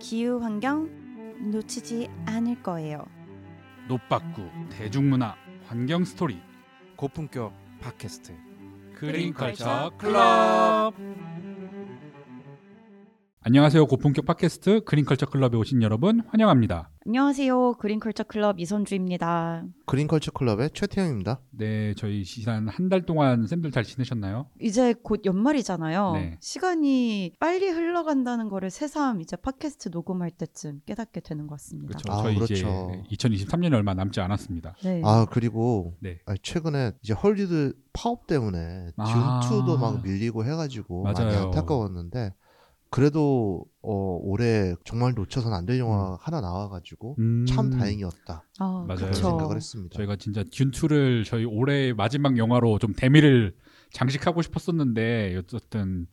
기후 환경 놓치지 않을 거예요. 노빠꾸 대중문화 환경 스토리. 고품격 팟캐스트. 그린컬처 클럽 안녕하세요 고품격 팟캐스트 그린컬처 클럽에 오신 여러분 환영합니다 안녕하세요. 그린컬처 클럽 이선주입니다. 그린컬처 클럽의 최태영입니다. 네 저희 지난 한 달 동안 쌤들 잘 지내셨나요? 이제 곧 연말이잖아요. 네. 시간이 빨리 흘러간다는 거를 새삼 이제 팟캐스트 녹음할 때쯤 깨닫게 되는 것 같습니다. 그렇죠 아, 저희 그렇죠. 이제 2023년이 얼마 남지 않았습니다 네. 아 그리고 네. 최근에 이제 헐리우드 파업 때문에 아. 듄2도 막 밀리고 해가지고 많이 맞아요. 안타까웠는데 그래도 어, 올해 정말 놓쳐선 안 될 영화 하나 나와가지고 음, 참 다행이었다 아, 맞아요. 그런. 생각을 했습니다. 저희가 진짜 듄2를 저희 올해 마지막 영화로 좀 대미를 장식하고 싶었었는데 어쨌든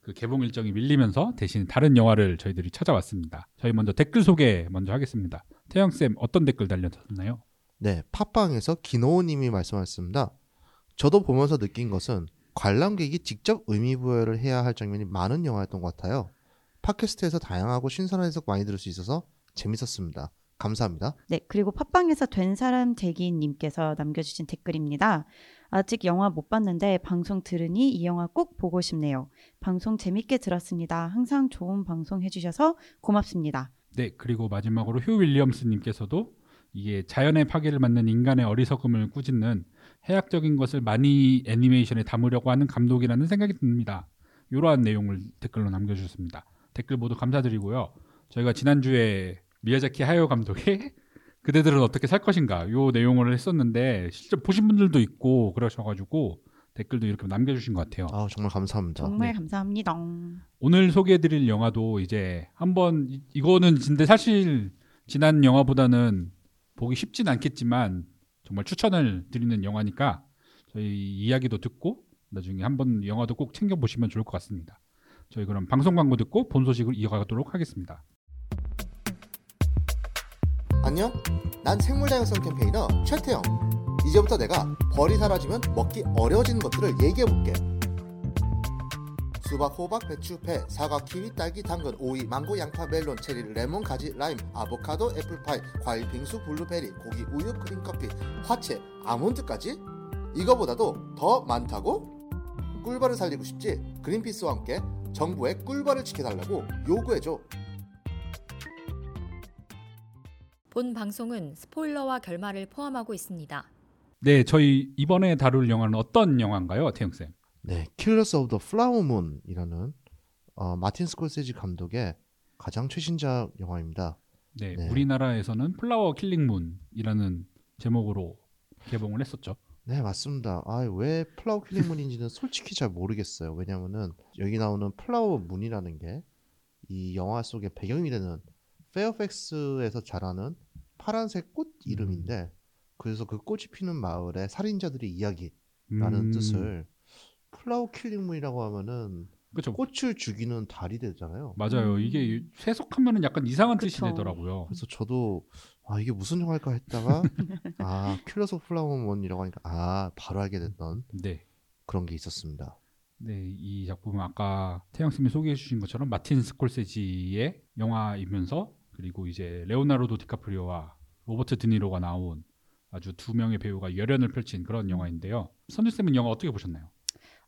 그 개봉 일정이 밀리면서 대신 다른 영화를 저희들이 찾아왔습니다. 저희 먼저 댓글 소개 먼저 하겠습니다. 태영 쌤 어떤 댓글 달렸나요? 네, 팟빵에서 기노우님이 말씀하셨습니다. 저도 보면서 느낀 것은 관람객이 직접 의미 부여를 해야 할 장면이 많은 영화였던 것 같아요. 팟캐스트에서 다양하고 신선한 해석 많이 들을 수 있어서 재밌었습니다. 감사합니다. 네, 그리고 팟빵에서 된 사람 대기님께서 남겨주신 댓글입니다. 아직 영화 못 봤는데 방송 들으니 이 영화 꼭 보고 싶네요. 방송 재밌게 들었습니다. 항상 좋은 방송 해주셔서 고맙습니다. 네 그리고 마지막으로 휴 윌리엄스님께서도 이게 자연의 파괴를 맞는 인간의 어리석음을 꾸짖는 해학적인 것을 많이 애니메이션에 담으려고 하는 감독이라는 생각이 듭니다. 이러한 내용을 댓글로 남겨주셨습니다. 댓글 모두 감사드리고요. 저희가 지난주에 미야자키 하요 감독의 그대들은 어떻게 살 것인가 요 내용을 했었는데 실제 보신 분들도 있고 그러셔가지고 댓글도 이렇게 남겨주신 것 같아요. 아, 정말 감사합니다. 정말 네. 감사합니다. 오늘 소개해드릴 영화도 이제 한번 이- 이거는 근데 사실 지난 영화보다는 보기 쉽진 않겠지만 정말 추천을 드리는 영화니까 저희 이야기도 듣고 나중에 한번 영화도 꼭 챙겨 보시면 좋을 것 같습니다. 저희 그럼 방송 광고 듣고 본 소식을 이어가도록 하겠습니다. 안녕? 난 생물다양성 캠페이너 최태영. 이제부터 내가 벌이 사라지면 먹기 어려워지는 것들을 얘기해 볼게. 수박, 호박, 배추, 배, 사과, 키위, 딸기, 당근, 오이, 망고, 양파, 멜론, 체리, 레몬, 가지, 라임, 아보카도, 애플파이, 과일, 빙수, 블루베리, 고기, 우유, 크림커피, 화채, 아몬드까지? 이거보다도 더 많다고? 꿀벌을 살리고 싶지? 그린피스와 함께 정부에 꿀벌을 지켜달라고 요구해줘. 본 방송은 스포일러와 결말을 포함하고 있습니다. 네, 저희 이번에 다룰 영화는 어떤 영화인가요, 태영 쌤? 네, Killers of the Flower Moon이라는 어, 마틴 스콜세지 감독의 가장 최신작 영화입니다. 네, 네. 우리나라에서는 Flower Killing Moon이라는 제목으로 개봉을 했었죠. 네, 맞습니다. 아, 왜 Flower Killing Moon인지는 솔직히 잘 모르겠어요. 왜냐면은 여기 나오는 Flower Moon이라는 게 이 영화 속의 배경이 되는 페어팩스에서 자라는 파란색 꽃 이름인데 그래서 그 꽃이 피는 마을의 살인자들의 이야기라는 음, 뜻을 Flower Killing Moon이라고 하면은 그렇죠. 꽃을 죽이는 달이 되잖아요. 맞아요. 음. 이게 해석하면은 약간 이상한 뜻이 그쵸. 되더라고요. 그래서 저도 아 이게 무슨 영화일까 했다가 아 Killers of Flower Moon이라고 하니까 아 바로 알게 됐던 네. 그런 게 있었습니다. 네, 이 작품은 아까 태영 쌤이 소개해 주신 것처럼 마틴 스콜세지의 영화이면서 그리고 이제 레오나르도 디카프리오와 로버트 드니로가 나온 아주 두 명의 배우가 열연을 펼친 그런 영화인데요. 선주 쌤은 영화 어떻게 보셨나요?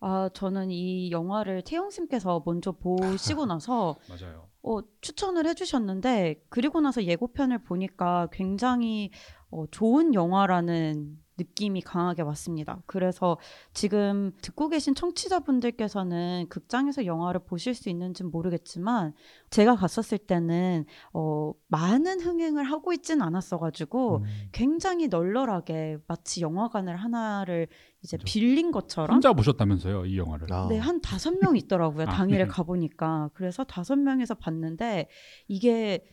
아, 저는 이 영화를 태영님께서 먼저 보시고 나서 맞아요. 어, 추천을 해주셨는데 그리고 나서 예고편을 보니까 굉장히 어, 좋은 영화라는 느낌이 강하게 왔습니다. 그래서 지금 듣고 계신 청취자분들께서는 극장에서 영화를 보실 수 있는지는 모르겠지만 제가 갔었을 때는 어, 많은 흥행을 하고 있진 않았어가지고 음. 굉장히 널널하게 마치 영화관을 하나를 이제. 빌린 것처럼 혼자 보셨다면서요, 이 영화를. 아, 네, 한 다섯 명 있더라고요. 아, 당일에 네. 가보니까. 그래서 다섯 명에서 봤는데 이게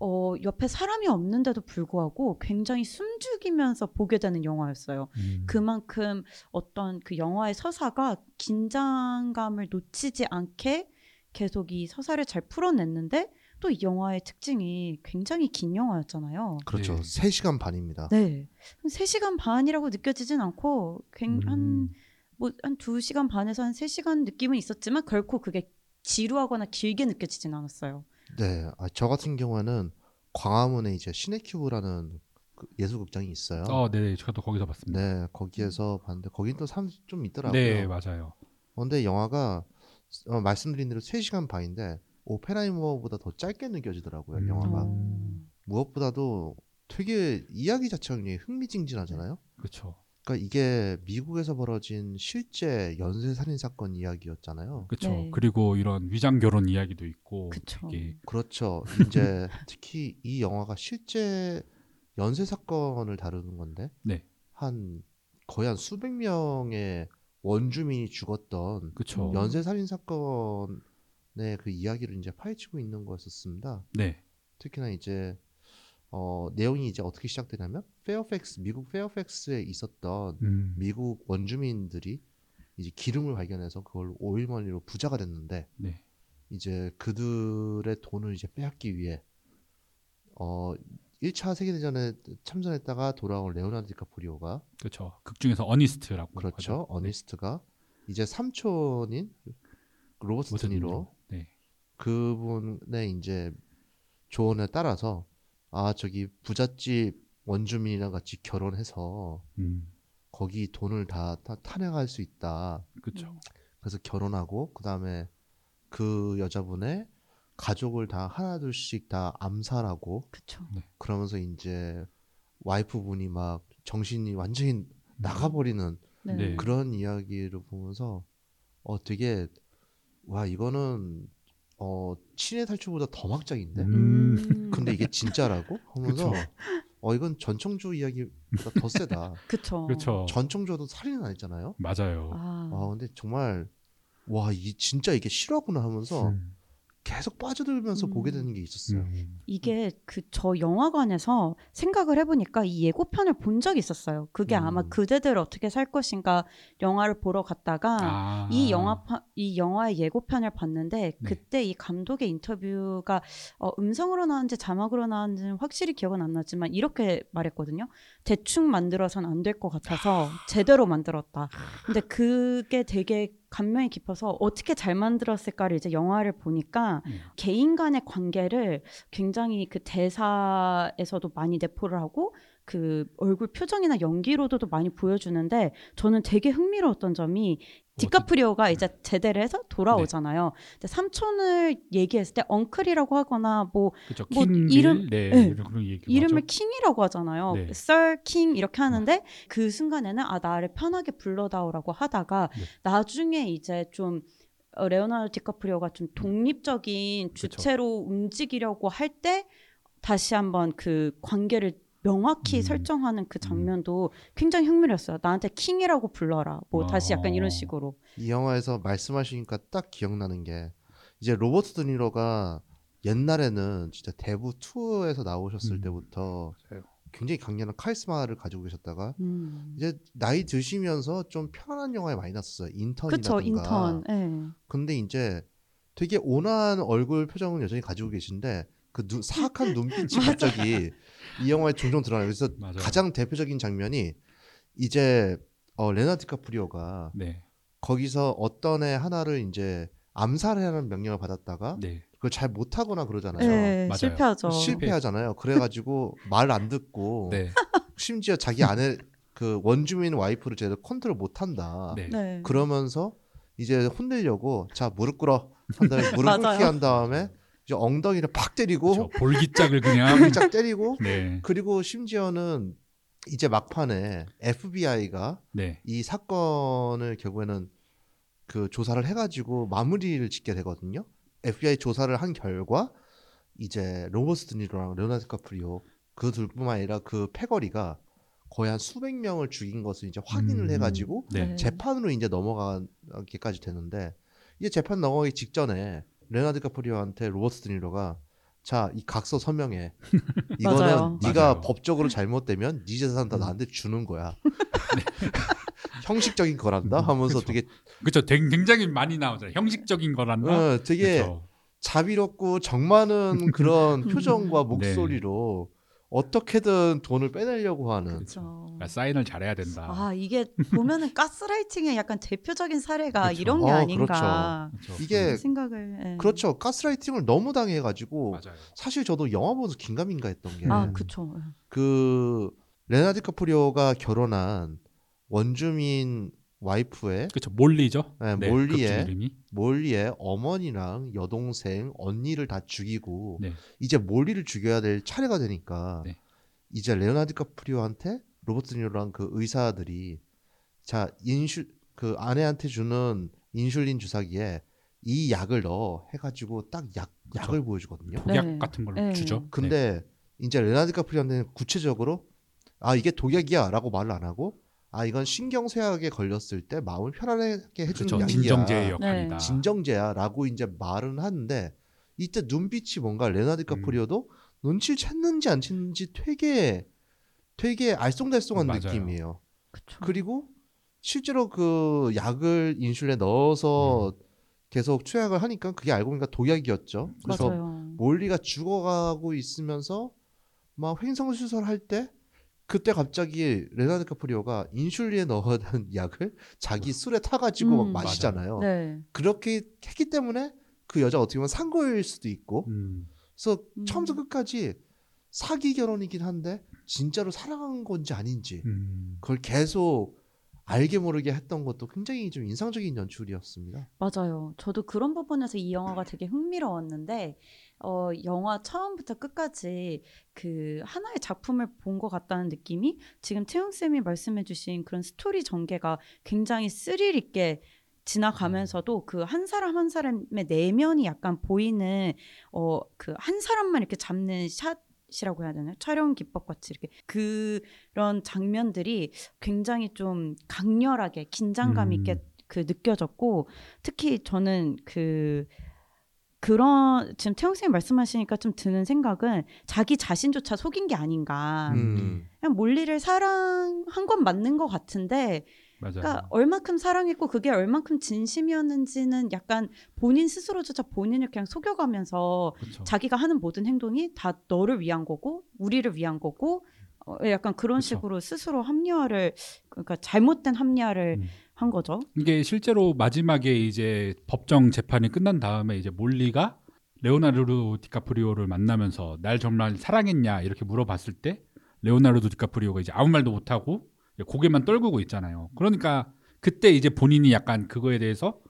어, 옆에 사람이 없는데도 불구하고 굉장히 숨죽이면서 보게 되는 영화였어요. 음. 그만큼 어떤 그 영화의 서사가 긴장감을 놓치지 않게 계속 이 서사를 잘 풀어냈는데 또 이 영화의 특징이 굉장히 긴 영화였잖아요. 그렇죠. 네. 3시간 반입니다. 네. 한 3시간 반이라고 느껴지진 않고 굉- 한 음. 뭐한두 시간 반에서 한세 시간 느낌은 있었지만 결코 그게 지루하거나 길게 느껴지진 않았어요. 네, 아, 저 같은 경우에는 광화문에 이제 시네큐브라는 그 예술극장이 있어요. 어, 네, 저도 거기서 봤습니다. 네, 거기에서 봤는데 거긴 또 사람 좀 있더라고요. 네, 맞아요. 근데 영화가 어, 말씀드린 대로 3시간 반인데 오페라이머보다 더 짧게 느껴지더라고요, 음. 영화가. 어. 무엇보다도 되게 이야기 자체가 굉장히 흥미진진하잖아요. 그렇죠. 그러니까 이게 미국에서 벌어진 실제 연쇄 살인 사건 이야기였잖아요. 그렇죠. 네. 그리고 이런 위장 결혼 이야기도 있고 그쵸. 되게 그렇죠. 이제 특히 이 영화가 실제 연쇄 사건을 다루는 건데 네. 한 거의 한 수백 명의 원주민이 죽었던 그렇죠. 연쇄 살인 사건의 그 이야기를 이제 파헤치고 있는 거였었습니다. 네. 특히나 이제 어, 내용이 이제 어떻게 시작되냐면 페어팩스 미국 페어팩스에 있었던 음. 미국 원주민들이 이제 기름을 발견해서 그걸 오일머니로 부자가 됐는데 네. 이제 그들의 돈을 이제 빼앗기 위해 어 1차 세계대전에 참전했다가 돌아온 레오나르도 디카프리오가 그렇죠. 극 중에서 어니스트라고 그렇죠. 하죠. 어니스트가 이제 삼촌인 로버트 네. 드니로 네. 그분의 이제 조언에 따라서 아 저기 부잣집 원주민이랑 같이 결혼해서 음. 거기 돈을 다, 다 탈취할 수 있다. 그렇죠. 그래서 결혼하고 그 다음에 그 여자분의 가족을 다 하나둘씩 다 암살하고 그쵸. 그러면서 이제 와이프분이 막 정신이 완전히 나가버리는 네. 네. 그런 이야기를 보면서 어 되게 와 이거는 어 친의 탈출보다 더 막장인데 음. 근데 이게 진짜라고 하면서 그쵸. 어 이건 전청조 이야기보다 더 세다 그쵸. 그렇죠. 전청조도 살인은 안 했잖아요 맞아요. 아, 아 근데 정말 와 이 진짜 이게 실화구나 하면서 음. 계속 빠져들면서 음. 보게 되는 게 있었어요 음. 이게 그 저 영화관에서 생각을 해보니까 이 예고편을 본 적이 있었어요. 그게 아마 음. 그대들 어떻게 살 것인가 영화를 보러 갔다가 아. 이 영화 이 영화의 예고편을 봤는데 네. 그때 이 감독의 인터뷰가 어, 음성으로 나왔는지 자막으로 나왔는지는 확실히 기억은 안 나지만 이렇게 말했거든요. 대충 만들어서는 안될 것 같아서 제대로 만들었다. 근데 그게 되게 감명이 깊어서 어떻게 잘 만들었을까를 이제 영화를 보니까 음. 개인 간의 관계를 굉장히 그 대사에서도 많이 내포를 하고 그 얼굴 표정이나 연기로도 많이 보여주는데 저는 되게 흥미로웠던 점이 디카프리오가 이제 제대를 해서 돌아오잖아요. 근데 삼촌을 얘기했을 때 엉클이라고 하거나 뭐 그렇죠. 뭐 킹빌 이름- 네, 네. 이름을 킹이라고 하잖아요. 네. Sir King 이렇게 하는데 그 순간에는 아 나를 편하게 불러다오라고 하다가 네. 나중에 이제 좀 어, 레오나르도 디카프리오가 좀 독립적인 그쵸. 주체로 움직이려고 할 때 다시 한번 그 관계를 명확히 음. 설정하는 그 장면도 굉장히 흥미로웠어요. 나한테 king이라고 불러라. 뭐 다시 약간 이런 어. 식으로. 이 영화에서 말씀하시니까 딱 기억나는 게 이제 로버트 드니로가 옛날에는 진짜 대부 two에서 나오셨을 음. 때부터 맞아요. 굉장히 강렬한 카리스마를 가지고 계셨다가 음. 이제 나이 드시면서 좀 편한 영화에 많이 나왔었어요. 인턴이라든가. 그쵸 인턴. 예. 근데 이제 되게 온화한 얼굴 표정은 여전히 가지고 계신데 그 눈, 사악한 눈빛이 갑자기 이 영화에 종종 드러나요. 그래서 맞아요. 가장 대표적인 장면이 이제 어, 레오나르도 디카프리오가 네. 거기서 어떤 애 하나를 이제 암살하라는 명령을 받았다가 네. 그걸 잘 못하거나 그러잖아요. 예, 맞아요. 실패하죠. 실패하잖아요. 그래가지고 말 안 듣고 네. 심지어 자기 아내 그 원주민 와이프를 제대로 컨트롤 못한다. 네. 네. 그러면서 이제 혼내려고 자 무릎 꿇어 한 다음에 무릎. 꿇게 한 다음에 이제 엉덩이를 팍 때리고 그렇죠. 볼기짝을 그냥 살짝 때리고 네. 그리고 심지어는 이제 막판에 FBI가 네. 이 사건을 결국에는 그 조사를 해가지고 마무리를 짓게 되거든요. FBI 조사를 한 결과 이제 로버스 드니로랑 레오나르도 카프리오 그 둘뿐만 아니라 그 패거리가 거의 한 수백 명을 죽인 것을 이제 확인을 음. 해가지고 네. 네. 재판으로 이제 넘어가기까지 되는데 이제 재판 넘어가기 직전에 레오나르도 카프리오한테 로버트 드니로가 자 이 각서 서명해 이거는 맞아요. 네가 맞아요. 법적으로 잘못되면 네 재산 다 음. 나한테 주는 거야 형식적인 거란다 하면서 그쵸. 되게 그렇죠. 굉장히 많이 나오잖아요. 형식적인 거란다. 어, 되게 그렇죠. 자비롭고 정 많은 그런 표정과 네. 목소리로 어떻게든 돈을 빼내려고 하는 그렇죠. 그러니까 사인을 잘해야 된다. 아 이게 보면은 가스라이팅의 약간 대표적인 사례가 그렇죠. 이런 게 어, 아닌가 그렇죠. 이게 그런 생각을 예. 그렇죠. 가스라이팅을 너무 당해가지고 맞아요. 사실 저도 영화 보면서 긴가민가 했던 게 아 음. 그쵸 그 레오나르도 디카프리오가 결혼한 원주민 와이프의 그렇죠. 몰리죠. 네, 네, 몰리의 이름이. 몰리의 어머니랑 여동생 언니를 다 죽이고 네. 이제 몰리를 죽여야 될 차례가 되니까 네. 이제 레오나르도 디카프리오한테 로버트 드니로랑 그 의사들이 자 인슐 그 아내한테 주는 인슐린 주사기에 이 약을 넣어 해가지고 딱 약. 약을 보여주거든요. 독약 네. 같은 걸 네. 주죠. 근데 이제 레오나르도 디카프리오한테는 구체적으로 아 이게 독약이야라고 말을 안 하고 아 이건 신경쇠약에 걸렸을 때 마음을 편안하게 해주는 그렇죠. 약이야. 진정제의 역할이다. 네. 진정제야라고 이제 말은 하는데 이때 눈빛이 뭔가 레오나르도 음. 디카프리오도 눈치를 챘는지 안 챘는지 되게 되게 알쏭달쏭한 맞아요. 느낌이에요. 그쵸 그리고 실제로 그 약을 인슐린에 넣어서 음. 계속 투약을 하니까 그게 알고 보니까 독약이었죠. 그래서 맞아요 몰리가 죽어가고 있으면서 막 횡성수설 할때 그때 갑자기 레오나르도 디카프리오가 인슐린에 넣어둔 약을 자기 술에 타가지고 음. 막 마시잖아요. 네 그렇게 했기 때문에 그 여자 어떻게 보면 산 거일 수도 있고 음. 그래서 음. 처음부터 끝까지 사기 결혼이긴 한데 진짜로 사랑한 건지 아닌지 음. 그걸 계속 알게 모르게 했던 것도 굉장히 좀 인상적인 연출이었습니다. 맞아요. 저도 그런 부분에서 이 영화가 되게 흥미로웠는데, 어, 영화 처음부터 끝까지 그 하나의 작품을 본 것 같다는 느낌이 지금 태용쌤이 말씀해주신 그런 스토리 전개가 굉장히 스릴 있게 지나가면서도 그 한 사람 한 사람의 내면이 약간 보이는, 어, 그 한 사람만 이렇게 잡는 샷, 이라고 해야 되나요? 촬영 기법 같이 이렇게 그런 장면들이 굉장히 좀 강렬하게 긴장감 음. 있게 그 느껴졌고 특히 저는 그 그런 지금 태용 선생님 말씀하시니까 좀 드는 생각은 자기 자신조차 속인 게 아닌가. 음. 그냥 몰리를 사랑한 건 맞는 것 같은데, 맞아요. 그러니까 얼마큼 사랑했고 그게 얼마큼 진심이었는지는 약간 본인 스스로조차 본인을 그냥 속여가면서 그렇죠. 자기가 하는 모든 행동이 다 너를 위한 거고 우리를 위한 거고 어, 약간 그런 그쵸. 식으로 스스로 합리화를 그러니까 잘못된 합리화를 음. 한 거죠. 이게 실제로 마지막에 이제 법정 재판이 끝난 다음에 이제 몰리가 레오나르도 디카프리오를 만나면서 날 정말 사랑했냐 이렇게 물어봤을 때 레오나르도 디카프리오가 이제 아무 말도 못 하고 고개만 떨구고 있잖아요. 그러니까 그때 이제 본인이 약간 그거에 대해서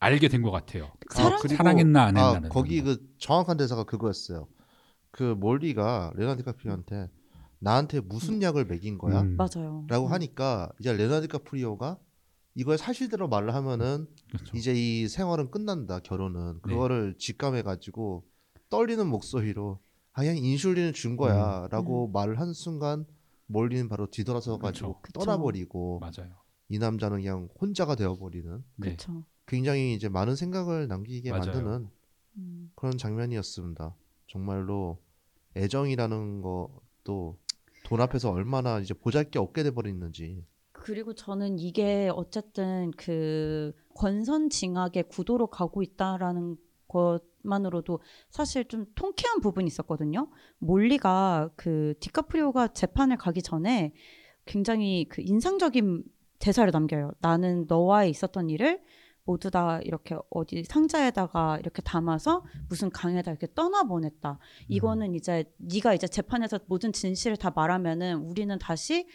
알게 된 것 같아요. 사랑- 그리고- 사랑했나 안 아, 했나는 거기 거. 그 정확한 대사가 그거였어요. 그 몰리가 레오나르도 디카프리오한테 나한테 무슨 약을 먹인 거야? 음, 맞아요. 라고 음. 하니까 이제 레오나르도 디카프리오가 이걸 사실대로 말을 하면은 그렇죠. 이제 이 생활은 끝난다 결혼은 네. 그거를 직감해 가지고 떨리는 목소리로 아 그냥 인슐린을 준 거야라고 말을 한 순간 몰리는 바로 뒤돌아서 가지고 음. 그쵸. 떠나버리고 맞아요. 이 남자는 그냥 혼자가 되어버리는 네. 그렇죠. 굉장히 이제 많은 생각을 남기게 맞아요. 만드는 음. 그런 장면이었습니다. 정말로 애정이라는 것도 돈 앞에서 얼마나 이제 보잘게 없게 돼버리는지 그리고 저는 이게 어쨌든 그 권선징악의 구도로 가고 있다라는 것만으로도 사실 좀 통쾌한 부분이 있었거든요. 몰리가 그 디카프리오가 재판을 가기 전에 굉장히 그 인상적인 대사를 남겨요. 나는 너와의 있었던 일을 모두 다 이렇게 어디 상자에다가 이렇게 담아서 무슨 강에다 이렇게 떠나보냈다. 이거는 이제 네가 이제 재판에서 모든 진실을 다 말하면은 우리는 다시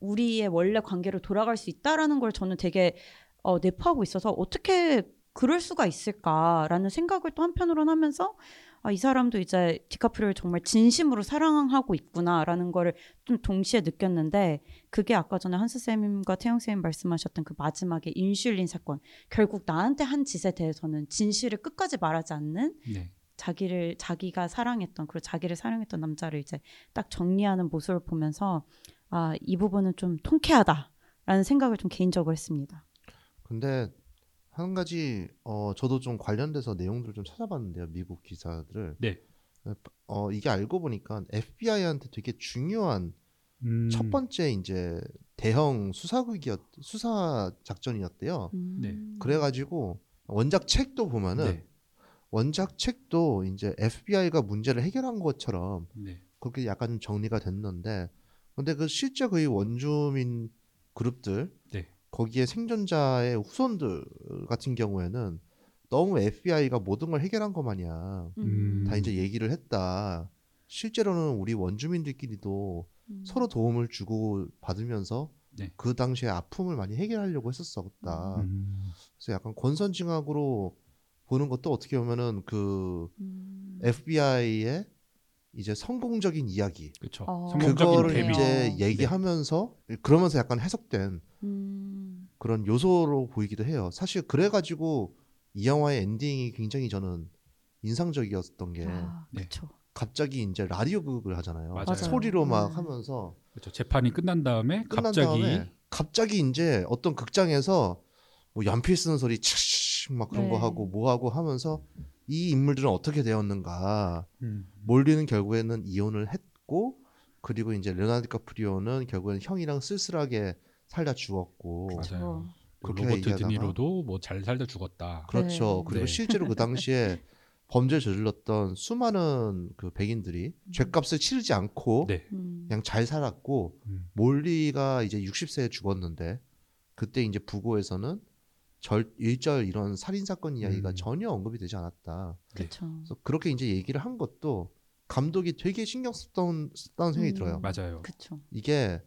우리의 원래 관계로 돌아갈 수 있다라는 걸 저는 되게 어, 내포하고 있어서 어떻게 그럴 수가 있을까라는 생각을 또 한편으로는 하면서 아, 이 사람도 이제 디카프리오를 정말 진심으로 사랑하고 있구나라는 거를 좀 동시에 느꼈는데 그게 아까 전에 한스 쌤과 태영 쌤 말씀하셨던 그 마지막에 인슐린 사건 결국 나한테 한 짓에 대해서는 진실을 끝까지 말하지 않는 네. 자기를 자기가 사랑했던 그리고 자기를 사랑했던 남자를 이제 딱 정리하는 모습을 보면서 아 이 부분은 좀 통쾌하다라는 생각을 좀 개인적으로 했습니다. 근데 한 가지 어 저도 좀 관련돼서 내용들을 좀 찾아봤는데요 미국 기사들을 네. 어 이게 알고 보니까 FBI한테 되게 중요한 음, 첫 번째 이제 대형 수사극이었 수사 작전이었대요. 음. 네. 그래가지고 원작 책도 보면은 네. 원작 책도 이제 FBI가 문제를 해결한 것처럼 네. 그렇게 약간 정리가 됐는데 근데 그 실제 그의 원주민 그룹들 네. 거기에 생존자의 후손들 같은 경우에는 너무 FBI가 모든 걸 해결한 것 마냥 음. 다 이제 얘기를 했다. 실제로는 우리 원주민들끼리도 음. 서로 도움을 주고 받으면서 네. 그 당시에 아픔을 많이 해결하려고 했었었다. 음. 그래서 약간 권선징악으로 보는 것도 어떻게 보면은 그 음. FBI의 이제 성공적인 이야기 그렇죠. 어. 성공적인 그거를. 이제 네. 얘기하면서 그러면서 약간 해석된 음. 그런 요소로 보이기도 해요. 사실 그래가지고 이 영화의 엔딩이 굉장히 저는 인상적이었던 게 아, 네. 그쵸. 갑자기 이제 라디오 극을 하잖아요. 맞아요. 소리로 막 네. 하면서 그렇죠. 재판이 끝난 다음에 끝난 갑자기 다음에 갑자기 이제 어떤 극장에서 뭐 연필 쓰는 소리 칙막 그런 거 네. 하고 뭐 하고 하면서 이 인물들은 어떻게 되었는가 음. 몰리는 결국에는 이혼을 했고 그리고 이제 레오나르도 카프리오는 결국에는 형이랑 쓸쓸하게 살다 죽었고 맞아요. 그렇게 로버트 얘기하다가 드니로도 뭐 잘 살다 죽었다. 그렇죠. 네. 그리고 네. 실제로 그 당시에 범죄를 저질렀던 수많은 그 백인들이 죗값을 치르지 않고 네. 음. 그냥 잘 살았고 음. 몰리가 이제 60세에 죽었는데 그때 이제 부고에서는 절 일절 이런 살인 사건 이야기가 음. 전혀 언급이 되지 않았다. 그쵸. 그래서 그렇게 이제 얘기를 한 것도 감독이 되게 신경 썼던, 썼다는 생각이 음. 들어요. 맞아요. 그쵸. 이게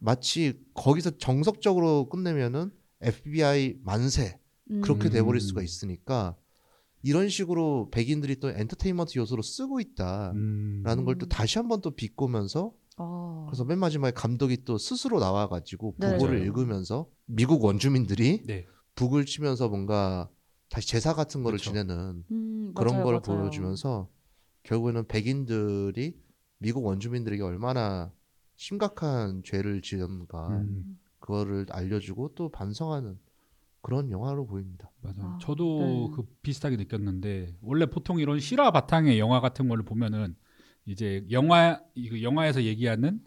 마치 거기서 정석적으로 끝내면은 FBI 만세 그렇게 음. 돼버릴 수가 있으니까 이런 식으로 백인들이 또 엔터테인먼트 요소로 쓰고 있다라는 음. 걸또 다시 한번 또 비꼬면서 어. 그래서 맨 마지막에 감독이 또 스스로 나와가지고 네. 북어를 맞아요. 읽으면서 미국 원주민들이 네. 북을 치면서 뭔가 다시 제사 같은 거를 그쵸. 지내는 음, 그런 맞아요, 걸 맞아요. 보여주면서 결국에는 백인들이 미국 원주민들에게 얼마나 심각한 죄를 지었는가 음. 그거를 알려주고 또 반성하는 그런 영화로 보입니다. 맞아요. 아, 저도 네. 그 비슷하게 느꼈는데 원래 보통 이런 실화 바탕의 영화 같은 거를 보면은 이제 영화 이거 영화에서 얘기하는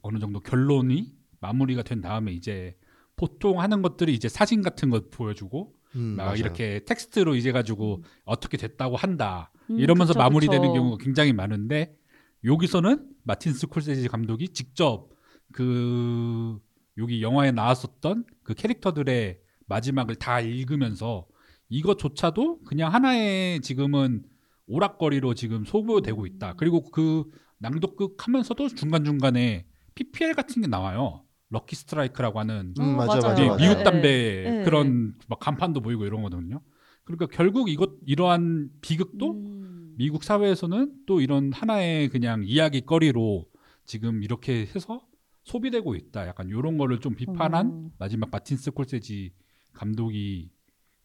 어느 정도 결론이 마무리가 된 다음에 이제 보통 하는 것들이 이제 사진 같은 거 보여주고 음, 막 맞아요. 이렇게 텍스트로 이제 가지고 어떻게 됐다고 한다 음, 이러면서 그쵸, 마무리되는 그쵸. 경우가 굉장히 많은데 여기서는 마틴 스콜세지 감독이 직접 그 여기 영화에 나왔었던 그 캐릭터들의 마지막을 다 읽으면서 이것조차도 그냥 하나의 지금은 오락거리로 지금 소구되고 있다. 그리고 그 낭독극 하면서도 중간중간에 PPL 같은 게 나와요. 럭키 스트라이크라고 하는 음, 어, 맞아, 맞아, 이게 맞아. 미국 네. 담배 네. 그런 막 간판도 보이고 이런 거거든요. 그러니까 결국 이것 이러한 비극도 음. 미국 사회에서는 또 이런 하나의 그냥 이야기거리로 지금 이렇게 해서 소비되고 있다. 약간 이런 거를 좀 비판한 어. 마지막 마틴 스콜세지 감독이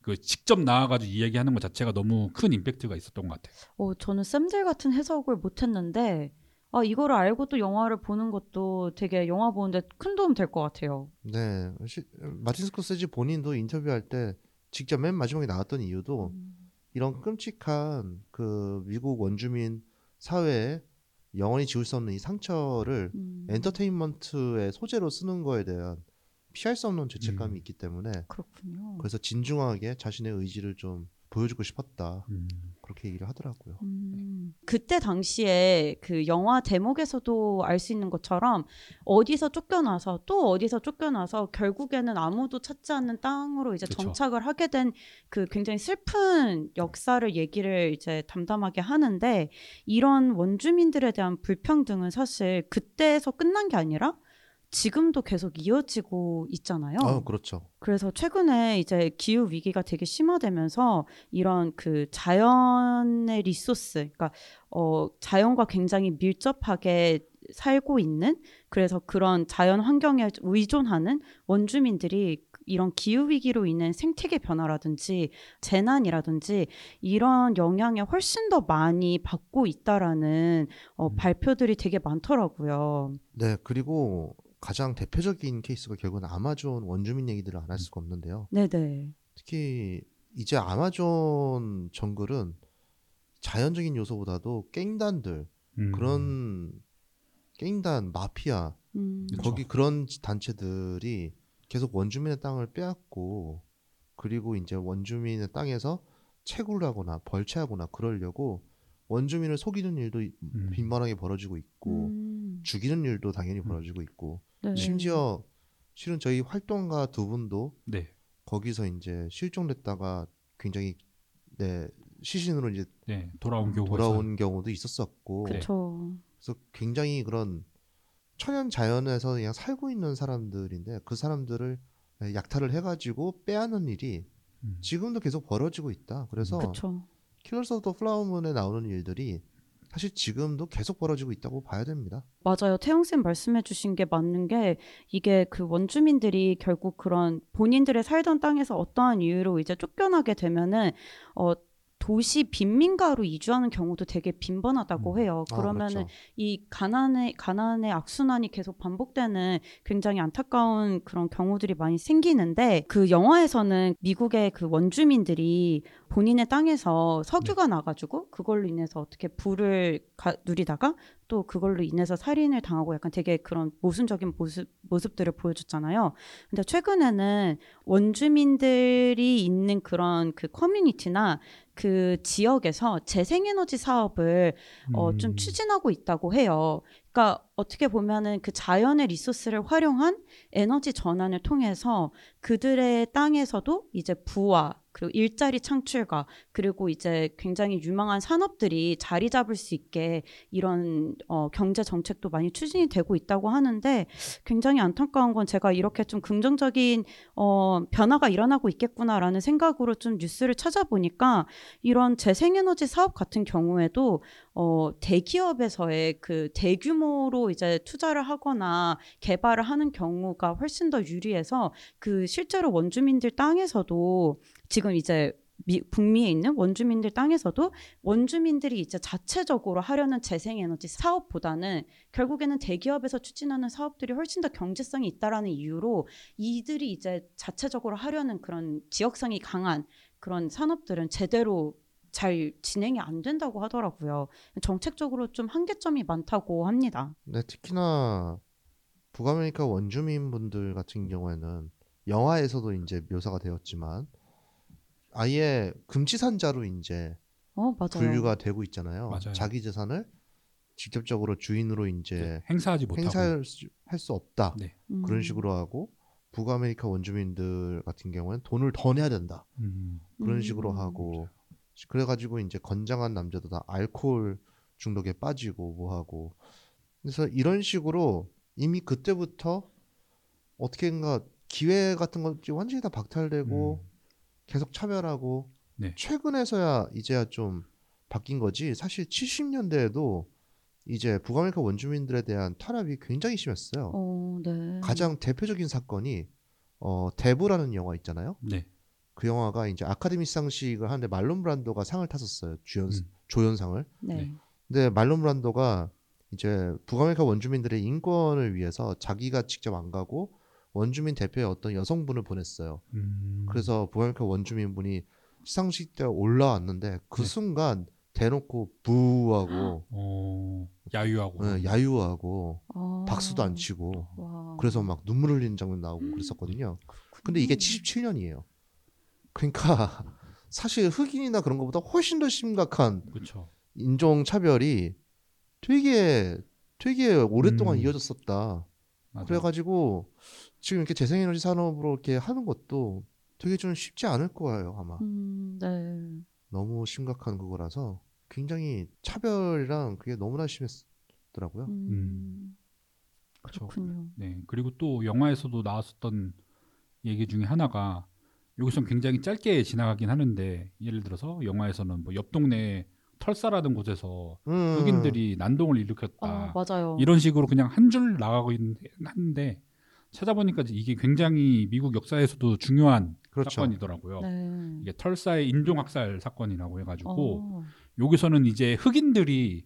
그 직접 나와가지고 이야기하는 것 자체가 너무 큰 임팩트가 있었던 것 같아요. 어, 저는 쌤들 같은 해석을 못했는데 아 이거를 알고 또 영화를 보는 것도 되게 영화 보는데 큰 도움 될 것 같아요. 네, 시, 마틴 스코세지 본인도 인터뷰할 때 직접 맨 마지막에 나왔던 이유도 음. 이런 끔찍한 그 미국 원주민 사회에 영원히 지울 수 없는 이 상처를 음. 엔터테인먼트의 소재로 쓰는 거에 대한 피할 수 없는 죄책감이 음. 있기 때문에 그렇군요. 그래서 진중하게 자신의 의지를 좀 보여주고 싶었다 음. 그렇게 얘기를 하더라고요. 음, 그때 당시에 그 영화 대목에서도 알 수 있는 것처럼 어디서 쫓겨나서 또 어디서 쫓겨나서 결국에는 아무도 찾지 않는 땅으로 이제 그쵸. 정착을 하게 된 그 굉장히 슬픈 역사를 얘기를 이제 담담하게 하는데 이런 원주민들에 대한 불평등은 사실 그때에서 끝난 게 아니라 지금도 계속 이어지고 있잖아요. 아, 그렇죠. 그래서 최근에 이제 기후 위기가 되게 심화되면서 이런 그 자연의 리소스, 그러니까 어 자연과 굉장히 밀접하게 살고 있는 그래서 그런 자연 환경에 의존하는 원주민들이 이런 기후 위기로 인한 생태계 변화라든지 재난이라든지 이런 영향에 훨씬 더 많이 받고 있다라는 어, 음. 발표들이 되게 많더라고요. 네, 그리고 가장 대표적인 케이스가 결국은 아마존 원주민 얘기들을 안 할 수가 없는데요. 네네. 특히 이제 아마존 정글은 자연적인 요소보다도 깽단들 음. 그런 깽단 마피아 음. 거기 그런 단체들이 계속 원주민의 땅을 빼앗고 그리고 이제 원주민의 땅에서 채굴하거나 벌채하거나 그러려고 원주민을 속이는 일도 이- 음. 빈번하게 벌어지고 있고 음, 죽이는 일도 당연히 음. 벌어지고 있고 네. 심지어 실은 저희 활동가 두 분도 네, 거기서 이제 실종됐다가 굉장히 네 시신으로 이제 네 돌아온 경우가 돌아온 경우도 있었었고 그쵸. 그래서 굉장히 그런 천연 자연에서 그냥 살고 있는 사람들인데 그 사람들을 약탈을 해가지고 빼앗는 일이 음. 지금도 계속 벌어지고 있다. 그래서 그쵸. Killers of the Flower Moon에 나오는 일들이 사실 지금도 계속 벌어지고 있다고 봐야 됩니다. 맞아요. 태영쌤 말씀해 주신 게 맞는 게 이게 그 원주민들이 결국 그런 본인들의 살던 땅에서 어떠한 이유로 이제 쫓겨나게 되면은 어 도시 빈민가로 이주하는 경우도 되게 빈번하다고 음. 해요. 아, 그러면은 그렇죠. 이 가난의 가난의 악순환이 계속 반복되는 굉장히 안타까운 그런 경우들이 많이 생기는데 그 영화에서는 미국의 그 원주민들이 본인의 땅에서 석유가 네. 나가지고 그걸로 인해서 어떻게 부를 가, 누리다가 또 그걸로 인해서 살인을 당하고 약간 되게 그런 모순적인 모습 모습들을 보여줬잖아요. 근데 최근에는 원주민들이 있는 그런 그 커뮤니티나 그 지역에서 재생에너지 사업을 어, 좀 음. 추진하고 있다고 해요. 그러니까 어떻게 보면은 그 자연의 리소스를 활용한 에너지 전환을 통해서 그들의 땅에서도 이제 부와 그리고 일자리 창출과 그리고 이제 굉장히 유망한 산업들이 자리 잡을 수 있게 이런 어, 경제 정책도 많이 추진이 되고 있다고 하는데 굉장히 안타까운 건 제가 이렇게 좀 긍정적인 어, 변화가 일어나고 있겠구나라는 생각으로 좀 뉴스를 찾아보니까 이런 재생에너지 사업 같은 경우에도 어, 대기업에서의 그 대규모로 이제 투자를 하거나 개발을 하는 경우가 훨씬 더 유리해서 그 실제로 원주민들 땅에서도 지금 이제 미, 북미에 있는 원주민들 땅에서도 원주민들이 이제 자체적으로 하려는 재생에너지 사업보다는 결국에는 대기업에서 추진하는 사업들이 훨씬 더 경제성이 있다라는 이유로 이들이 이제 자체적으로 하려는 그런 지역성이 강한 그런 산업들은 제대로 잘 진행이 안 된다고 하더라고요. 정책적으로 좀 한계점이 많다고 합니다. 네, 특히나 북아메리카 원주민 분들 같은 경우에는 영화에서도 이제 묘사가 되었지만 아예 금치산자로 이제 어, 맞아요. 분류가 되고 있잖아요. 맞아요. 자기 재산을 직접적으로 주인으로 이제 네, 행사하지 못하고 행사할 수, 할수 없다. 네. 음. 그런 식으로 하고 북아메리카 원주민들 같은 경우에는 돈을 더 내야 된다. 음. 그런 음. 식으로 하고 그래가지고 이제 건장한 남자도 다 알코올 중독에 빠지고 뭐 하고 그래서 이런 식으로 이미 그때부터 어떻게인가 기회 같은 것이 완전히 다 박탈되고 음. 계속 차별하고 네. 최근에서야 이제야 좀 바뀐 거지 사실 70년대에도 이제 북아메리카 원주민들에 대한 탄압이 굉장히 심했어요. 어, 네. 가장 대표적인 사건이 어 대부라는 영화 있잖아요. 네. 그 영화가 이제 아카데미 시상식을 하는데 말론 브란도가 상을 탔었어요. 주연 음. 조연상을. 네. 네. 근데 말론 브란도가 이제 북아메리카 원주민들의 인권을 위해서 자기가 직접 안 가고 원주민 대표의 어떤 여성분을 보냈어요. 음. 그래서 북아메리카 원주민분이 시상식 때 올라왔는데 그 네. 순간 대놓고 boo하고 어, 야유하고 예, 야유하고 아. 박수도 안 치고 와. 그래서 막 눈물 흘리는 장면 나오고 그랬었거든요. 근데 이게 77년이에요. 그러니까 사실 흑인이나 그런 것보다 훨씬 더 심각한 그렇죠. 인종 차별이 되게 되게 오랫동안 음. 이어졌었다. 맞아요. 그래가지고 지금 이렇게 재생에너지 산업으로 이렇게 하는 것도 되게 좀 쉽지 않을 거예요 아마. 음, 네. 너무 심각한 그거라서 굉장히 차별이랑 그게 너무나 심했더라고요. 음. 그렇죠. 그렇군요. 네. 그리고 또 영화에서도 나왔었던 얘기 중에 하나가 여기서 굉장히 짧게 지나가긴 하는데 예를 들어서 영화에서는 뭐 옆 동네 털사라는 곳에서 음. 흑인들이 난동을 일으켰다. 아, 맞아요. 이런 식으로 그냥 한 줄 나가고 있는 한데 찾아보니까 이게 굉장히 미국 역사에서도 중요한 그렇죠. 사건이더라고요. 네. 이게 털사의 인종 학살 사건이라고 해가지고 어. 여기서는 이제 흑인들이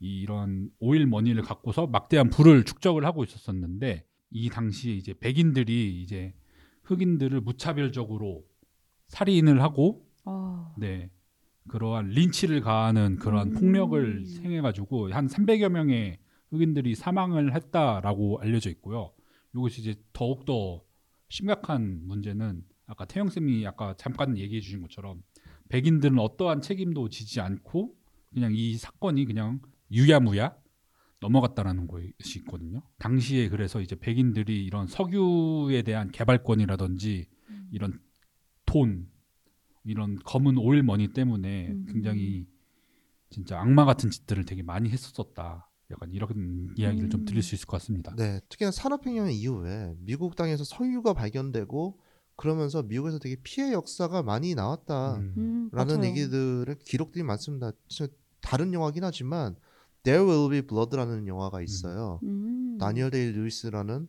이런 오일 머니를 갖고서 막대한 부를 축적을 하고 있었었는데 이 당시에 이제 백인들이 이제 흑인들을 무차별적으로 살인을 하고 아. 네 그러한 린치를 가하는 그러한 음. 폭력을 행해가지고 한 300여 명의 흑인들이 사망을 했다라고 알려져 있고요. 이것이 이제 더욱 더 심각한 문제는 아까 태영 쌤이 아까 잠깐 얘기해 주신 것처럼 백인들은 어떠한 책임도 지지 않고 그냥 이 사건이 그냥 유야무야 넘어갔다라는 것이 있거든요. 당시에 그래서 이제 백인들이 이런 석유에 대한 개발권이라든지 이런 돈 이런 검은 오일머니 때문에 음. 굉장히 진짜 악마 같은 짓들을 되게 많이 했었었다. 약간 이런 이야기를 좀 음. 드릴 수 있을 것 같습니다. 네, 특히나 산업혁명 이후에 미국 땅에서 석유가 발견되고 그러면서 미국에서 되게 피의 역사가 많이 나왔다. 음. 음, 라는. 얘기들을 기록들이 많습니다. 진짜 다른 영화긴 하지만 There Will Be Blood라는 영화가 있어요. 음. 다니엘 데이 루이스라는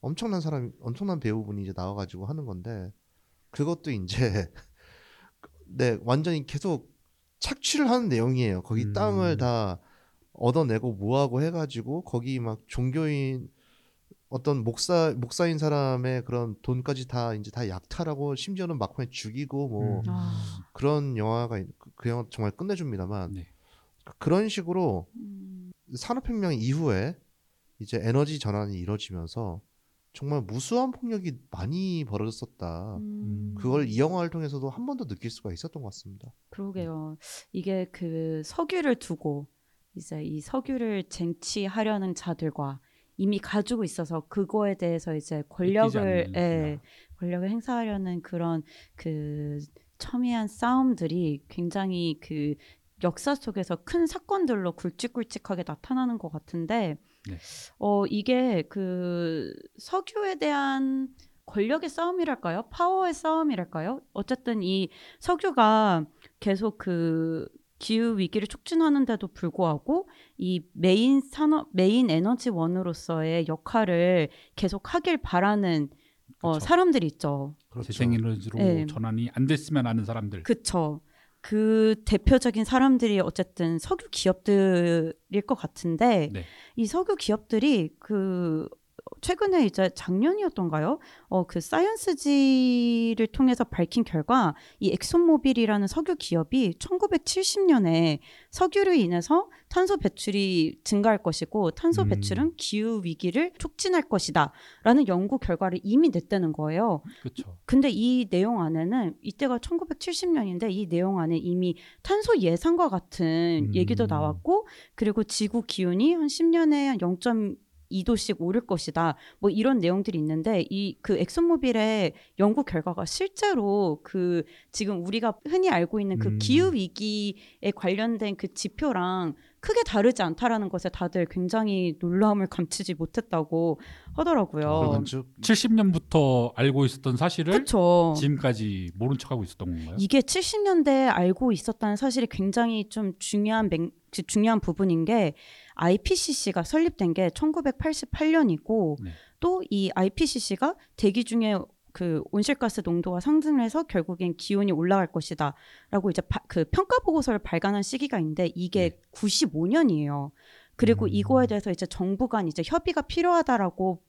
엄청난 사람, 엄청난 배우분이 이제 나와가지고 하는 건데 그것도 이제 네 완전히 계속 착취를 하는 내용이에요. 거기 음. 땅을 다 얻어내고 뭐하고 해가지고 거기 막 종교인 어떤 목사 목사인 사람의 그런 돈까지 다 이제 다 약탈하고 심지어는 막판에 죽이고 뭐 음. 아. 그런 영화가 있- 그- 그 영화 정말 끝내줍니다만 네. 그런 식으로 음. 산업혁명 이후에 이제 에너지 전환이 이루어지면서 정말 무수한 폭력이 많이 벌어졌었다. 음. 그걸 이 영화를 통해서도 한 번 더 느낄 수가 있었던 것 같습니다. 그러게요. 이게 그 석유를 두고 이제 이 석유를 쟁취하려는 자들과 이미 가지고 있어서 그거에 대해서 이제 권력을 예, 권력을 행사하려는 그런 그 첨예한 싸움들이 굉장히 그 역사 속에서 큰 사건들로 굵직굵직하게 나타나는 것 같은데 네. 어 이게 그 석유에 대한 권력의 싸움이랄까요? 파워의 싸움이랄까요? 어쨌든 이 석유가 계속 그 기후 위기를 촉진하는데도 불구하고 이 메인 산업 메인 에너지원으로서의 역할을 계속 하길 바라는 어, 그쵸. 사람들이 있죠. 그렇죠. 재생에너지로 네. 전환이 안 됐으면 하는 사람들. 그쵸. 그 대표적인 사람들이 어쨌든 석유 기업들일 것 같은데 네. 이 석유 기업들이 그 최근에 이제 작년이었던가요? 어 그 사이언스지를 통해서 밝힌 결과 이 엑손모빌이라는 석유 기업이 1970년에 석유로 인해서 탄소 배출이 증가할 것이고 탄소 음. 배출은 기후 위기를 촉진할 것이다라는 연구 결과를 이미 냈다는 거예요. 그렇죠. 근데 이 내용 안에는 이때가 1970년인데 이 내용 안에 이미 탄소 예상과 같은 음. 얘기도 나왔고 그리고 지구 기온이 한 10년에 한 0.2도씩 오를 것이다. 뭐 이런 내용들이 있는데 이 그 엑소모빌의 연구 결과가 실제로 그 지금 우리가 흔히 알고 있는 그 음. 기후 위기에 관련된 그 지표랑 크게 다르지 않다라는 것에 다들 굉장히 놀라움을 감추지 못했다고 하더라고요. 즉 70년부터 알고 있었던 사실을 그렇죠. 지금까지 모른 척하고 있었던 건가요? 이게 70년대에 알고 있었다는 사실이 굉장히 좀 중요한 맹, 그 중요한 부분인 게 IPCC가 설립된 게 1988년이고 네. 또이 IPCC가 대기 중에 그 온실가스 농도가 상승해서 결국엔 기온이 올라갈 것이다라고 이제 바- 그 평가 보고서를 발간한 시기가 있는데 이게 네. 95년이에요. 그리고 음. 이거에 대해서 이제 정부 간 이제 협의가 필요하다라고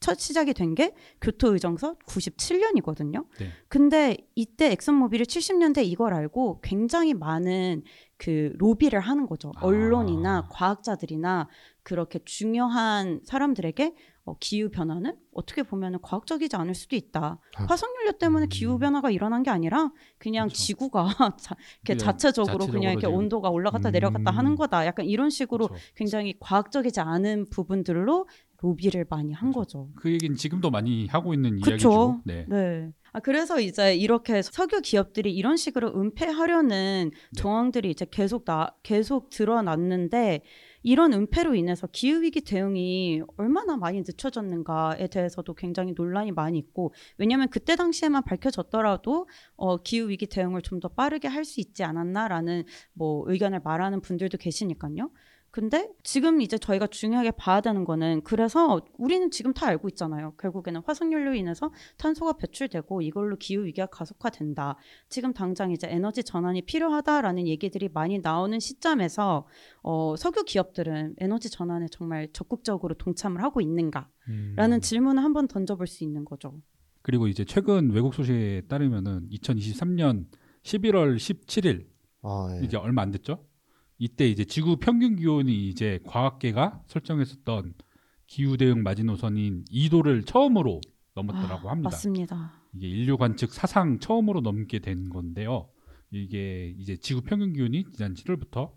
첫 시작이 된 게 교토 의정서 97년이거든요. 네. 근데 이때 엑슨모빌이 70년대 이걸 알고 굉장히 많은 그 로비를 하는 거죠. 아. 언론이나 과학자들이나 그렇게 중요한 사람들에게 어, 기후 변화는 어떻게 보면 과학적이지 않을 수도 있다. 아. 화석연료 때문에 음. 기후 변화가 일어난 게 아니라 그냥 그렇죠. 지구가 자, 이렇게 그냥 자체적으로, 그냥 자체적으로 이렇게 지금- 온도가 올라갔다 음. 내려갔다 하는 거다. 약간 이런 식으로 그렇죠. 굉장히 과학적이지 않은 부분들로 로비를 많이 한 그렇죠. 거죠. 그 얘기는 지금도 많이 하고 있는 그쵸. 이야기죠. 네. 네. 아, 그래서 이제 이렇게 석유 기업들이 이런 식으로 은폐하려는 네. 정황들이 이제 계속 나, 계속 드러났는데 이런 은폐로 인해서 기후위기 대응이 얼마나 많이 늦춰졌는가에 대해서도 굉장히 논란이 많이 있고 왜냐하면 그때 당시에만 밝혀졌더라도 어, 기후위기 대응을 좀 더 빠르게 할 수 있지 않았나라는 뭐 의견을 말하는 분들도 계시니까요. 근데 지금 이제 저희가 중요하게 봐야 되는 거는 그래서 우리는 지금 다 알고 있잖아요. 결국에는 화석연료로 인해서 탄소가 배출되고 이걸로 기후 위기가 가속화된다. 지금 당장 이제 에너지 전환이 필요하다라는 얘기들이 많이 나오는 시점에서 어, 석유 기업들은 에너지 전환에 정말 적극적으로 동참을 하고 있는가라는 음. 질문을 한번 던져볼 수 있는 거죠. 그리고 이제 최근 외국 소식에 따르면은 2023년 11월 17일 아, 예. 이제 얼마 안 됐죠? 이때 이제 지구 평균 기온이 이제 과학계가 설정했었던 기후 대응 마지노선인 2도를 처음으로 넘었더라고 아, 합니다. 맞습니다. 이게 인류 관측 사상 처음으로 넘게 된 건데요. 이게 이제 지구 평균 기온이 지난 7월부터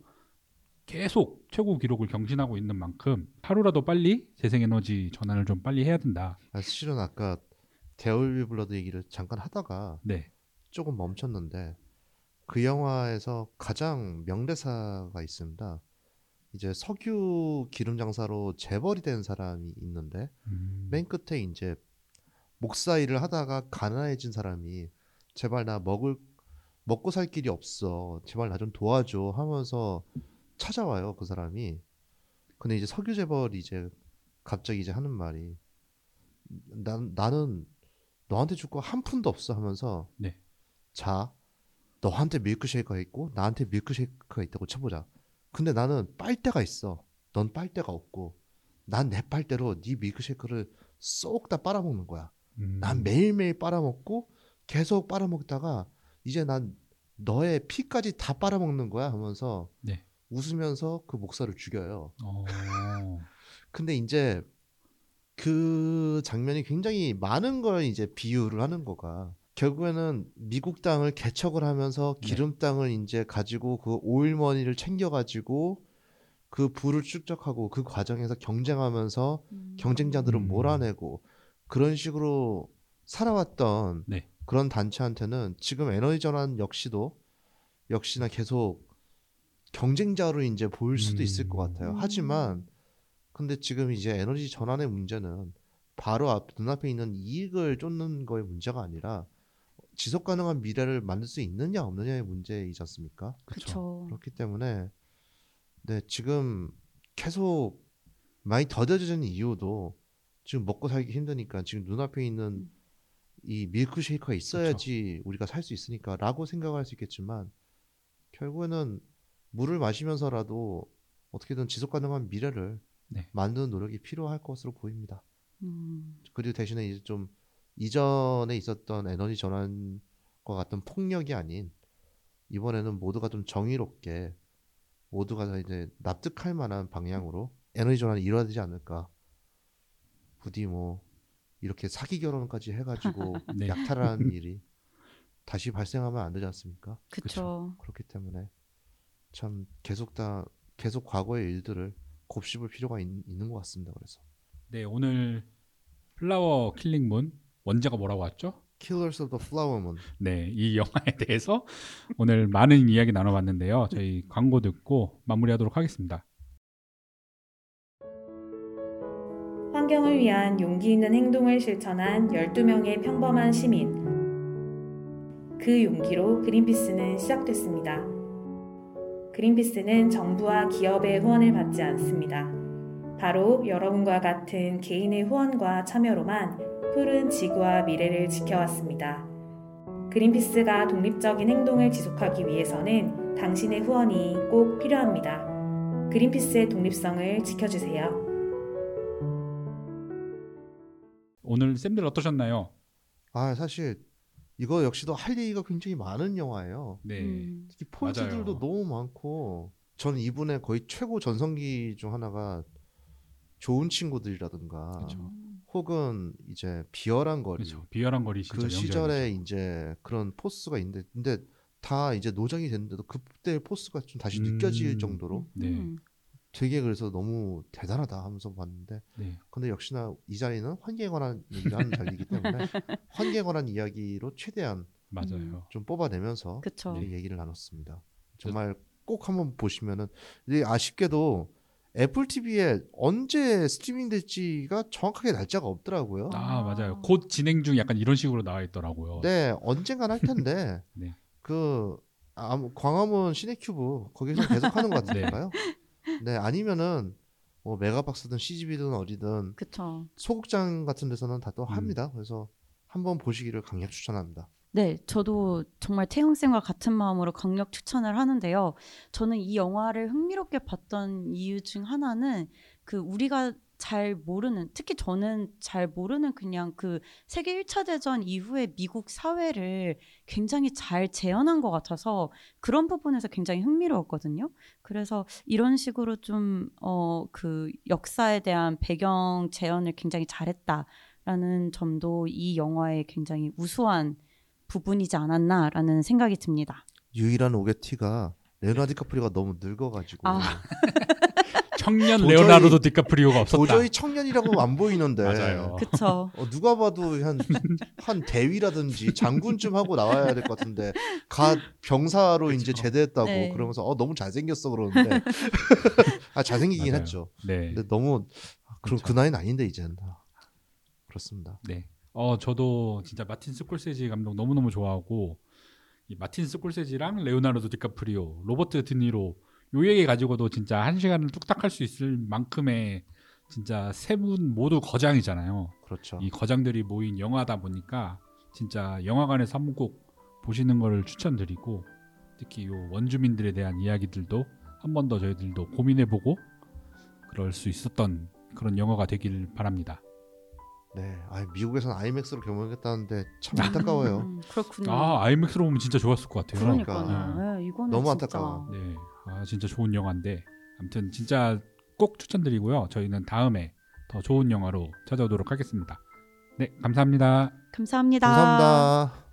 계속 최고 기록을 경신하고 있는 만큼 하루라도 빨리 재생에너지 전환을 좀 빨리 해야 된다. 아, 실은 아까 데올비 블러드 얘기를 잠깐 하다가 네. 조금 멈췄는데 그 영화에서 가장 명대사가 있습니다. 이제 석유 기름 장사로 재벌이 된 사람이 있는데 음, 맨 끝에 이제 목사 일을 하다가 가난해진 사람이 제발 나 먹을 먹고 살 길이 없어 제발 나 좀 도와줘 하면서 찾아와요 그 사람이 근데 이제 석유 재벌이 이제 갑자기 이제 하는 말이 난 나는 너한테 줄 거 한 푼도 없어 하면서 네. 자 너한테 밀크쉐이크가 있고 나한테 밀크쉐이크가 있다고 쳐보자. 근데 나는 빨대가 있어. 넌 빨대가 없고 난 내 빨대로 네 밀크쉐이크를 쏙 다 빨아먹는 거야. 음, 난 매일매일 빨아먹고 계속 빨아먹다가 이제 난 너의 피까지 다 빨아먹는 거야 하면서 네. 웃으면서 그 목사를 죽여요. 어, 근데 이제 그 장면이 굉장히 많은 걸 이제 비유를 하는 거가 결국에는 미국 땅을 개척을 하면서 네. 기름 땅을 이제 가지고 그 오일 머니를 챙겨 가지고 그 부를 축적하고 그 과정에서 경쟁하면서 음. 경쟁자들을 음. 몰아내고 그런 식으로 살아왔던 네. 그런 단체한테는 지금 에너지 전환 역시도 역시나 계속 경쟁자로 이제 보일 수도 음. 있을 것 같아요. 음. 하지만 근데 지금 이제 에너지 전환의 문제는 바로 앞 눈앞에 있는 이익을 쫓는 거의 문제가 아니라 지속 가능한 미래를 만들 수 있느냐 없느냐의 문제이지 않습니까? 그렇죠. 그렇기 때문에 네 지금 계속 많이 더뎌지는 이유도 지금 먹고 살기 힘드니까 지금 눈앞에 있는 이 밀크 쉐이크가 있어야지 우리가 살 수 있으니까라고 생각할 수 있겠지만 결국에는 물을 마시면서라도 어떻게든 지속 가능한 미래를 네. 만드는 노력이 필요할 것으로 보입니다. 음. 그리고 대신에 이제 좀 이전에 있었던 에너지 전환과 같은 폭력이 아닌 이번에는 모두가 좀 정의롭게 모두가 다 이제 납득할 만한 방향으로 에너지 전환이 이루어야 되지 않을까. 부디 뭐 이렇게 사기 결혼까지 해가지고 네. 약탈하는 일이 다시 발생하면 안 되지 않습니까? 그렇죠. 그렇기 때문에 참 계속 다 계속 과거의 일들을 곱씹을 필요가 있, 있는 것 같습니다. 그래서 네, 오늘 플라워 킬링문 원제가 뭐라고 왔죠? Killers of the Flower Moon 네, 이 영화에 대해서 오늘 많은 이야기 나눠봤는데요. 저희 광고 듣고 마무리하도록 하겠습니다. 환경을 위한 용기 있는 행동을 실천한 12명의 평범한 시민. 그 용기로 그린피스는 시작됐습니다. 그린피스는 정부와 기업의 후원을 받지 않습니다. 바로 여러분과 같은 개인의 후원과 참여로만 푸른 지구와 미래를 지켜왔습니다. 그린피스가 독립적인 행동을 지속하기 위해서는 당신의 후원이 꼭 필요합니다. 그린피스의 독립성을 지켜주세요. 오늘 쌤들 어떠셨나요? 아 사실 이거 역시도 할 얘기가 굉장히 많은 영화예요. 네, 음. 특히 포인트들도 맞아요. 너무 많고 저는 이분의 거의 최고 전성기 중 하나가 좋은 친구들이라든가 그쵸. 혹은 이제 비열한 거리 그렇죠. 비열한 거리 그 시절에 명작이죠. 이제 그런 포스가 있는데 근데 다 이제 노정이 됐는데도 그때 포스가 좀 다시 음. 느껴질 정도로 네. 음. 되게 그래서 너무 대단하다 하면서 봤는데 네, 근데 역시나 이 자리는 환경에 관한 얘기를 하는 자리이기 때문에 환경에 관한 이야기로 최대한 맞아요. 좀 뽑아내면서 그쵸. 이 얘기를 나눴습니다. 정말 꼭 한번 보시면은 이게 아쉽게도 애플 TV에 언제 스트리밍 될지가 정확하게 날짜가 없더라고요. 아 맞아요. 곧 진행 중 약간 이런 식으로 나와 있더라고요. 네, 언젠간 할 텐데 네. 그 아, 광화문 시네큐브 거기서 계속 하는 것 같으니까요. 네, 아니면은 뭐 메가박스든 CGV든 어디든 그쵸. 소극장 같은 데서는 다또 음. 합니다. 그래서 한번 보시기를 강력 추천합니다. 네, 저도 정말 태용 쌤과 같은 마음으로 강력 추천을 하는데요. 저는 이 영화를 흥미롭게 봤던 이유 중 하나는 그 우리가 잘 모르는 특히 저는 잘 모르는 그냥 그 세계 1차 대전 이후의 미국 사회를 굉장히 잘 재현한 것 같아서 그런 부분에서 굉장히 흥미로웠거든요. 그래서 이런 식으로 좀 어 그 역사에 대한 배경 재현을 굉장히 잘했다라는 점도 이 영화의 굉장히 우수한 부분이지 않았나라는 생각이 듭니다. 유일한 오게티가 레오나르도 디카프리오가 너무 늙어가지고 아. 청년 도저히- 레오나르도 디카프리오가 없었다. 도저히 청년이라고 안 보이는데 맞아요. 그쵸. 어, 누가 봐도 한, 한 대위라든지 장군쯤 하고 나와야 될 것 같은데 갓 병사로 이제 그쵸. 제대했다고 네. 그러면서 어, 너무 잘생겼어 그러는데 아 잘생기긴 맞아요. 했죠. 네. 근데 너무 그럼 그쵸. 그 나이는 아닌데 이제는 그렇습니다. 네. 어 저도 진짜 마틴 스콜세지 감독 너무 너무 좋아하고 이 마틴 스콜세지랑 레오나르도 디카프리오, 로버트 드니로 요 얘기 가지고도 진짜 한 시간을 뚝딱 할 수 있을 만큼의 진짜 세 분 모두 거장이잖아요. 그렇죠. 이 거장들이 모인 영화다 보니까 진짜 영화관에서 한 번 꼭 보시는 거를 추천드리고 특히 요 원주민들에 대한 이야기들도 한 번 더 저희들도 고민해보고 그럴 수 있었던 그런 영화가 되길 바랍니다. 네, 아, 미국에서는 아이맥스로 개봉했다는데 참 안타까워요. 음, 그렇군요. 아 아이맥스로 보면 진짜 좋았을 것 같아요. 그러니까. 네, 이거는 너무 진짜 안타까워. 네, 아 진짜 좋은 영화인데 아무튼 진짜 꼭 추천드리고요. 저희는 다음에 더 좋은 영화로 찾아오도록 하겠습니다. 네, 감사합니다. 감사합니다. 감사합니다.